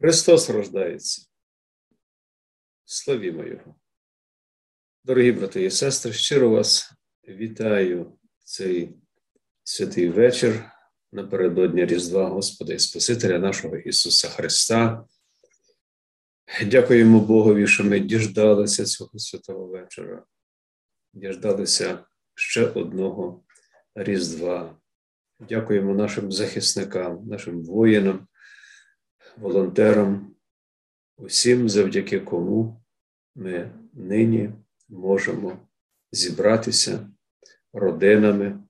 Христос рождається. Славімо Його. Дорогі брати і сестри, щиро вас вітаю цей святий вечір напередодні Різдва Господа і Спасителя нашого Ісуса Христа. Дякуємо Богові, що ми діждалися цього святого вечора, діждалися ще одного Різдва. Дякуємо нашим захисникам, нашим воїнам, волонтерам, усім, завдяки кому ми нині можемо зібратися родинами,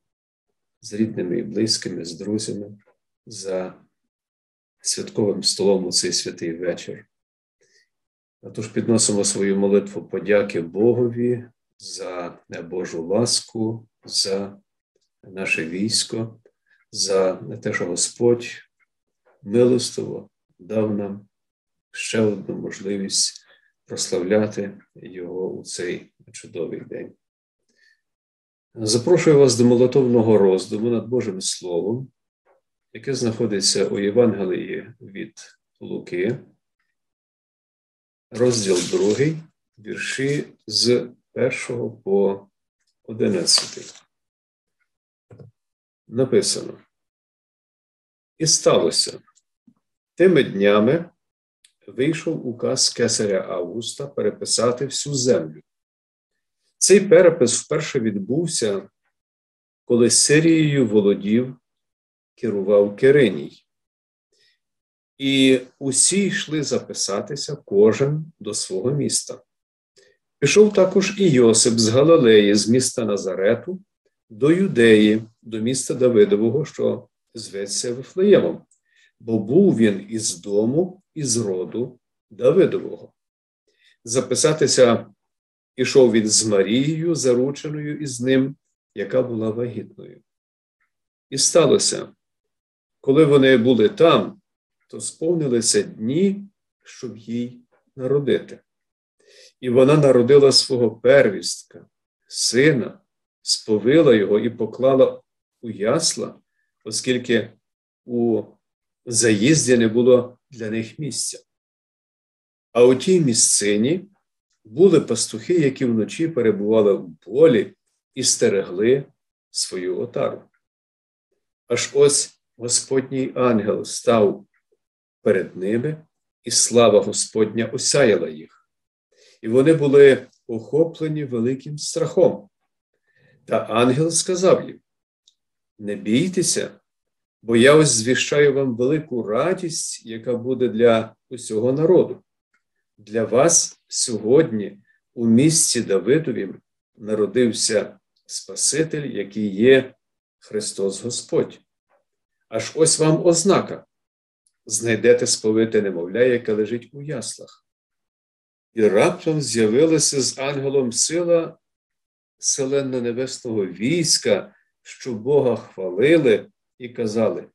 з рідними і близькими, з друзями за святковим столом у цей святий вечір. Тож підносимо свою молитву подяки Богові за Божу ласку, за наше військо, за те, що Господь милостиво дав нам ще одну можливість прославляти Його у цей чудовий день. Запрошую вас до молотовного роздуму над Божим Словом, яке знаходиться у Євангелії від Луки, розділ 2, вірші з 1 по 11. Написано. І сталося. Тими днями вийшов указ кесаря Августа переписати всю землю. Цей перепис вперше відбувся, коли Сирією володів, керував Кириній. І усі йшли записатися кожен до свого міста. Пішов також і Йосип з Галилеї, з міста Назарету, до Юдеї, до міста Давидового, що зветься Вифлеємом, бо був він із дому, із роду Давидового. Записатися ішов він з Марією, зарученою із ним, яка була вагітною. І сталося, коли вони були там, то сповнилися дні, щоб їй народити. І вона народила свого первістка, сина, сповила його і поклала у ясла, оскільки у заїзді не було для них місця. А у тій місцині були пастухи, які вночі перебували в полі і стерегли свою отару. Аж ось Господній ангел став перед ними, і слава Господня осяяла їх. І вони були охоплені великим страхом. Та ангел сказав їм: Не бійтеся, бо я ось звіщаю вам велику радість, яка буде для усього народу. Для вас сьогодні у місці Давидовім народився Спаситель, який є Христос Господь. Аж ось вам ознака. Знайдете сповите немовля, яке лежить у яслах. І раптом з'явилася з ангелом сила селенно небесного війська, що Бога хвалили і казали: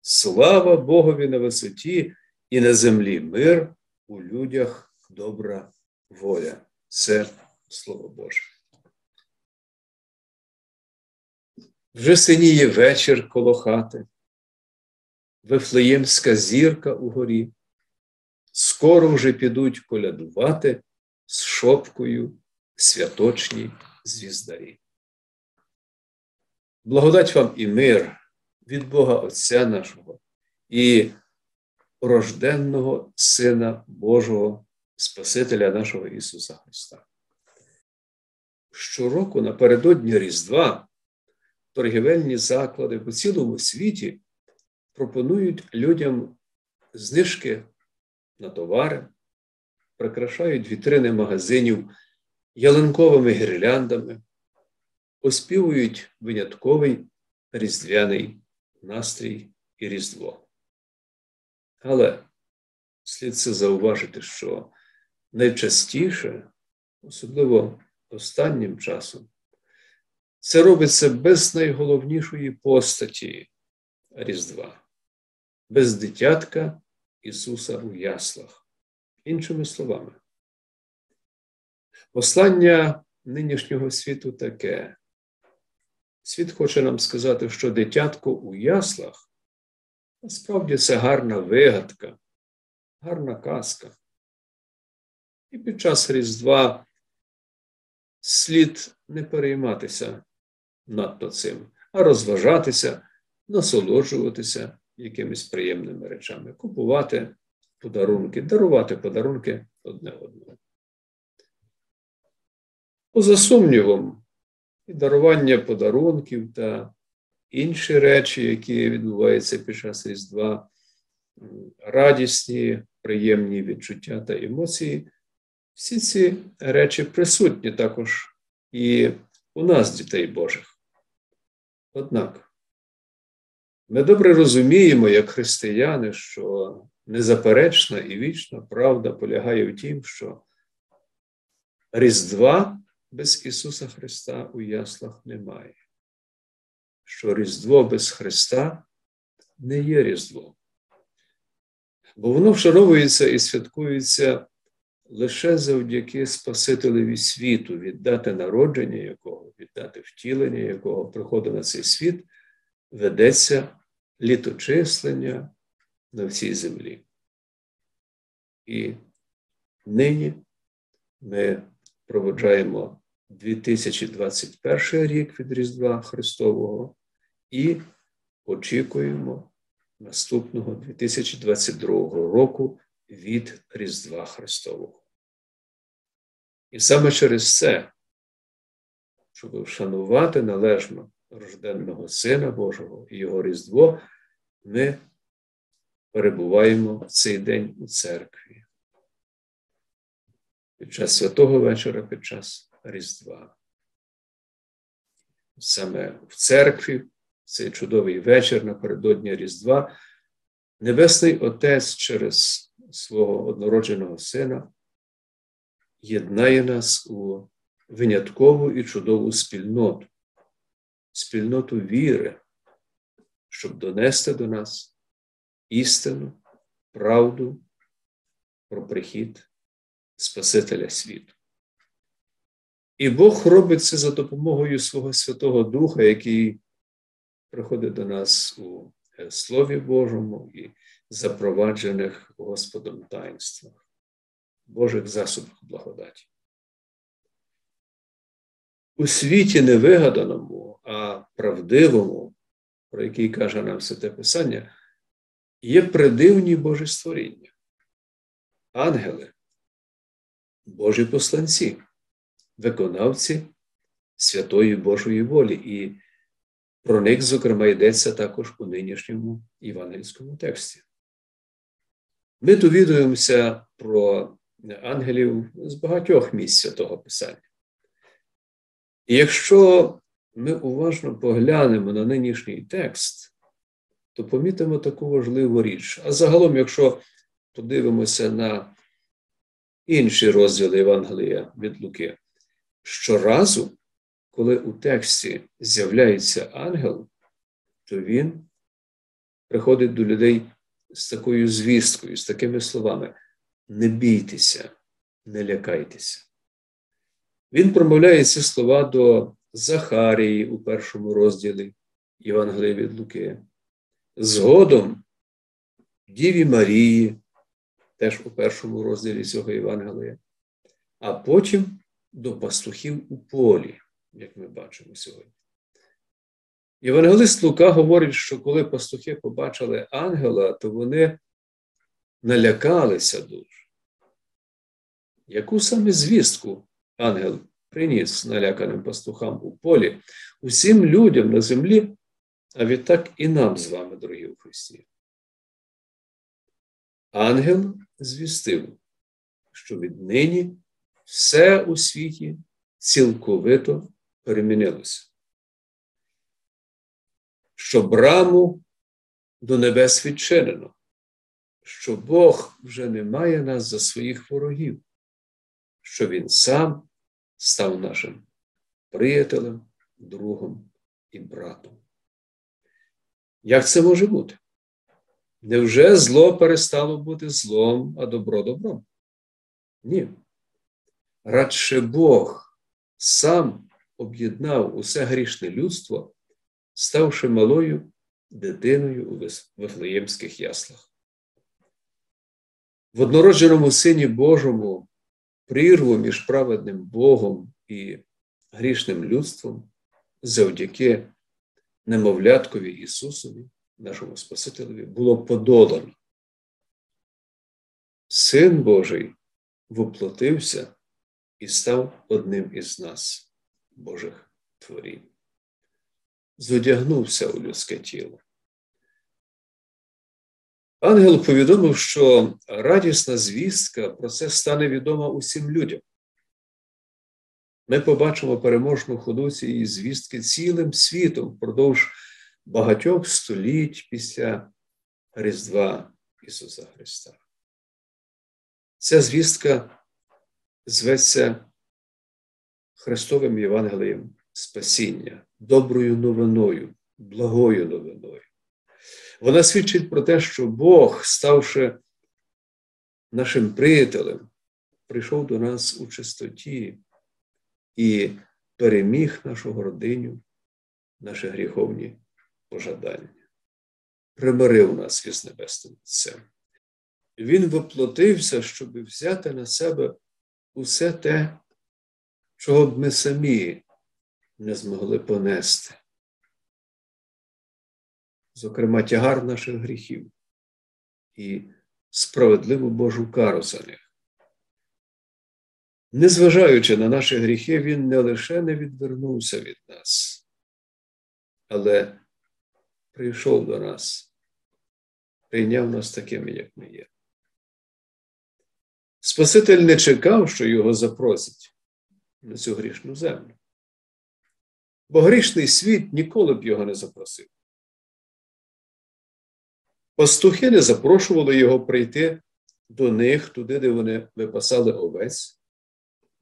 Слава Богові на висоті і на землі мир у людях добра воля. Це Слово Боже. Вже синіє вечір коло хати, Вифлеємська зірка у горі. Скоро вже підуть колядувати з шопкою святочні звіздарі. Благодать вам і мир від Бога Отця нашого і рожденного Сина Божого, Спасителя нашого Ісуса Христа. Щороку напередодні Різдва торгівельні заклади по цілому світі пропонують людям знижки на товари, прикрашають вітрини магазинів ялинковими гірляндами, оспівують винятковий різдвяний настрій і Різдво. Але слід це зауважити, що найчастіше, особливо останнім часом, це робиться без найголовнішої постаті Різдва, без дитятка Ісуса у яслах. Іншими словами, послання нинішнього світу таке. Світ хоче нам сказати, що дитятко у яслах насправді це гарна вигадка, гарна казка. І під час Різдва слід не перейматися надто цим, а розважатися, насолоджуватися якимись приємними речами, купувати подарунки, дарувати подарунки одне одному. Поза сумнівом, і дарування подарунків та інші речі, які відбуваються під час Різдва, радісні, приємні відчуття та емоції, всі ці речі присутні також і у нас, дітей Божих. Однак, ми добре розуміємо, як християни, що незаперечна і вічна правда полягає в тім, що Різдва без Ісуса Христа у яслах немає, що Різдво без Христа не є Різдвом, бо воно вшановується і святкується лише завдяки Спасителеві світу, віддати народження якого, віддати втілення якого приходить на цей світ, ведеться літочислення на всій землі. І нині ми проводжаємо 2021 рік від Різдва Христового і очікуємо наступного 2022 року від Різдва Христового. І саме через це, щоб вшанувати належно рожденного Сина Божого і Його Різдво, ми перебуваємо в цей день у церкві. Під час святого вечора, під час Різдва. Саме в церкві, цей чудовий вечір напередодні Різдва, Небесний Отець через свого однородженого Сина єднає нас у виняткову і чудову спільноту, спільноту віри, щоб донести до нас істину, правду про прихід Спасителя світу. І Бог робить це за допомогою свого Святого Духа, який приходить до нас у Слові Божому і запроваджених Господом таїнствах, Божих засобах благодаті. У світі невигаданому, а правдивому, про який каже нам Святе Писання, є придивні Божі створіння, ангели, Божі посланці, виконавці святої Божої волі. І про них, зокрема, йдеться також у нинішньому євангельському тексті. Ми довідуємося про ангелів з багатьох місць святого Писання. І якщо ми уважно поглянемо на нинішній текст, то помітимо таку важливу річ. А загалом, якщо подивимося на інші розділи Євангелія від Луки, щоразу, коли у тексті з'являється ангел, то він приходить до людей з такою звісткою, з такими словами: не бійтеся, не лякайтеся. Він промовляє ці слова до Захарії у першому розділі Євангелія від Луки. Згодом Діві Марії, теж у першому розділі цього Євангелія, а потім до пастухів у полі, як ми бачимо сьогодні. Євангелист Лука говорить, що коли пастухи побачили ангела, то вони налякалися дуже. Яку саме звістку ангел приніс наляканим пастухам у полі, усім людям на землі, а відтак і нам з вами, дорогі у Христі? Ангел звістив, що віднині все у світі цілковито перемінилося що браму до небес відчинено, що Бог вже не має нас за своїх ворогів, що Він сам став нашим приятелем, другом і братом. Як це може бути? Невже зло перестало бути злом, а добро добром? Ні. Радше Бог сам об'єднав усе грішне людство ставши малою дитиною у Вифлеємських яслах. в однородженому Сині Божому прірву між праведним Богом і грішним людством завдяки немовляткові Ісусові, нашому Спасителеві, було подолано. Син Божий воплотився і став одним із нас, Божих творінь. Зодягнувся у людське тіло. Ангел повідомив, що радісна звістка про це стане відома усім людям. Ми побачимо переможну ходу цієї звістки цілим світом впродовж багатьох століть після Різдва Ісуса Христа. Ця звістка зветься Христовим Євангелієм спасіння, доброю новиною, благою новиною. Вона свідчить про те, що Бог, ставши нашим приятелем, прийшов до нас у чистоті і переміг нашу гординю, наші гріховні пожадання, примирив нас із Небесним Отцем. Він воплотився, щоб взяти на себе усе те, чого б ми самі не змогли понести зокрема, тягар наших гріхів і справедливу Божу кару за них. Незважаючи на наші гріхи, Він не лише не відвернувся від нас, але прийшов до нас, прийняв нас такими, як ми є. Спаситель не чекав, що його запросять на цю грішну землю, бо грішний світ ніколи б його не запросив. Пастухи не запрошували його прийти до них туди, де вони випасали овець.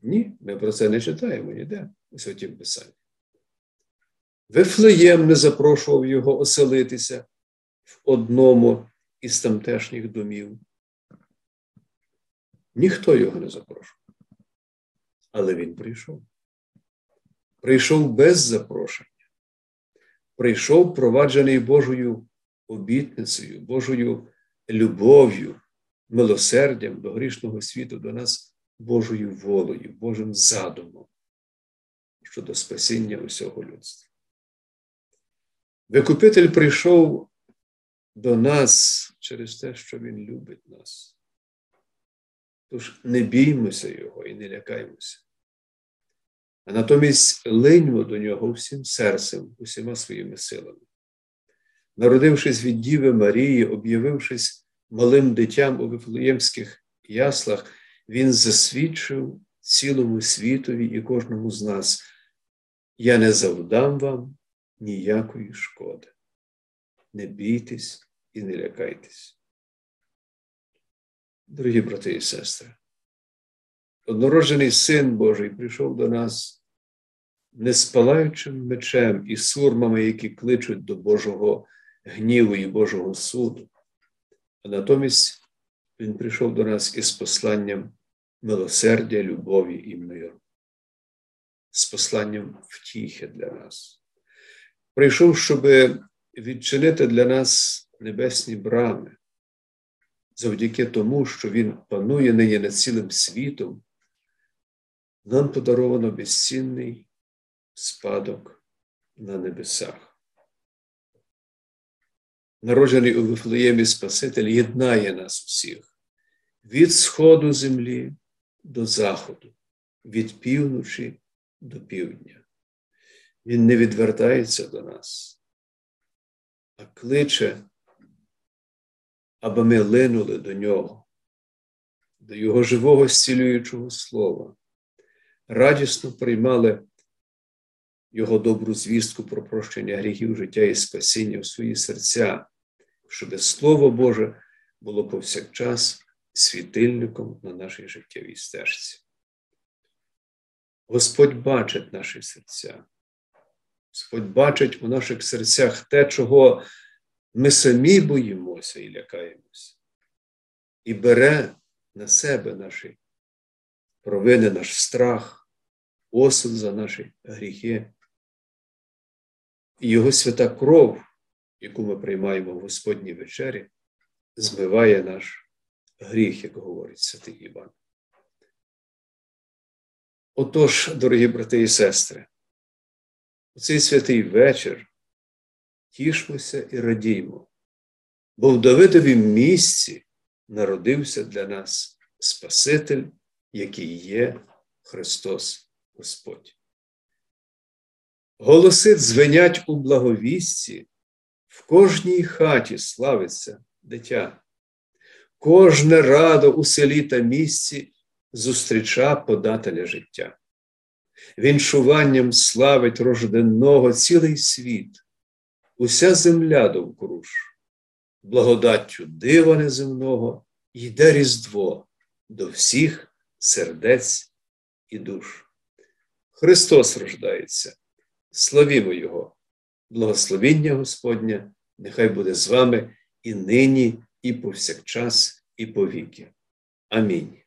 Ні, ми про це не читаємо ніде у Святім Писанні. Вифлеєм не запрошував його оселитися в одному із тамтешніх домів. Ніхто його не запрошував. Але він прийшов. Прийшов без запрошення. Прийшов, проваджений Божою обітницею, Божою любов'ю, милосердям до грішного світу, до нас Божою волею, Божим задумом щодо спасіння усього людства. Викупитель прийшов до нас через те, що Він любить нас. Тож не біймося Його і не лякаймося. А натомість линьмо до нього всім серцем, усіма своїми силами народившись від Діви Марії, об'явившись малим дитям у Вифлеємських яслах, він засвідчив цілому світові і кожному з нас. Я не завдам вам ніякої шкоди. Не бійтесь і не лякайтесь. Дорогі брати і сестри, однороджений Син Божий прийшов до нас не спалаючим мечем і сурмами, які кличуть до Божого гніву і Божого суду, а натомість Він прийшов до нас із посланням милосердя, любові і миру, з посланням втіхи для нас. Прийшов, щоб відчинити для нас небесні брами, завдяки тому, що Він панує нині над цілим світом, нам подаровано безцінний спадок на небесах народжений у Вифлеємі Спаситель, єднає нас усіх від сходу землі до заходу, від півночі до півдня. Він не відвертається до нас, а кличе, аби ми линули до нього, до Його живого зцілюючого слова, радісно приймали Його добру звістку про прощення гріхів, життя і спасіння в свої серця, щоб Слово Боже було повсякчас світильником на нашій життєвій стежці. Господь бачить наші серця. Господь бачить у наших серцях те, чого ми самі боїмося і лякаємося, і бере на себе наші провини, наш страх, осуд за наші гріхи. І Його свята кров яку ми приймаємо в Господній вечері, змиває наш гріх, як говорить святий Іван. Отож, дорогі брати і сестри, у цей святий вечір тішмося і радіймо, бо в Давидовім місці народився для нас Спаситель, який є Христос Господь. Голоси дзвенять у благовісті, в кожній хаті славиться дитя, кожне радо у селі та місці зустріча подателя життя. Віншуванням славить рожденного цілий світ, уся земля довкруж, благодаттю дива неземного йде Різдво до всіх сердець і душ. Христос рождається, славімо Його, благословіння Господня, нехай буде з вами і нині, і повсякчас, і повіки. Амінь.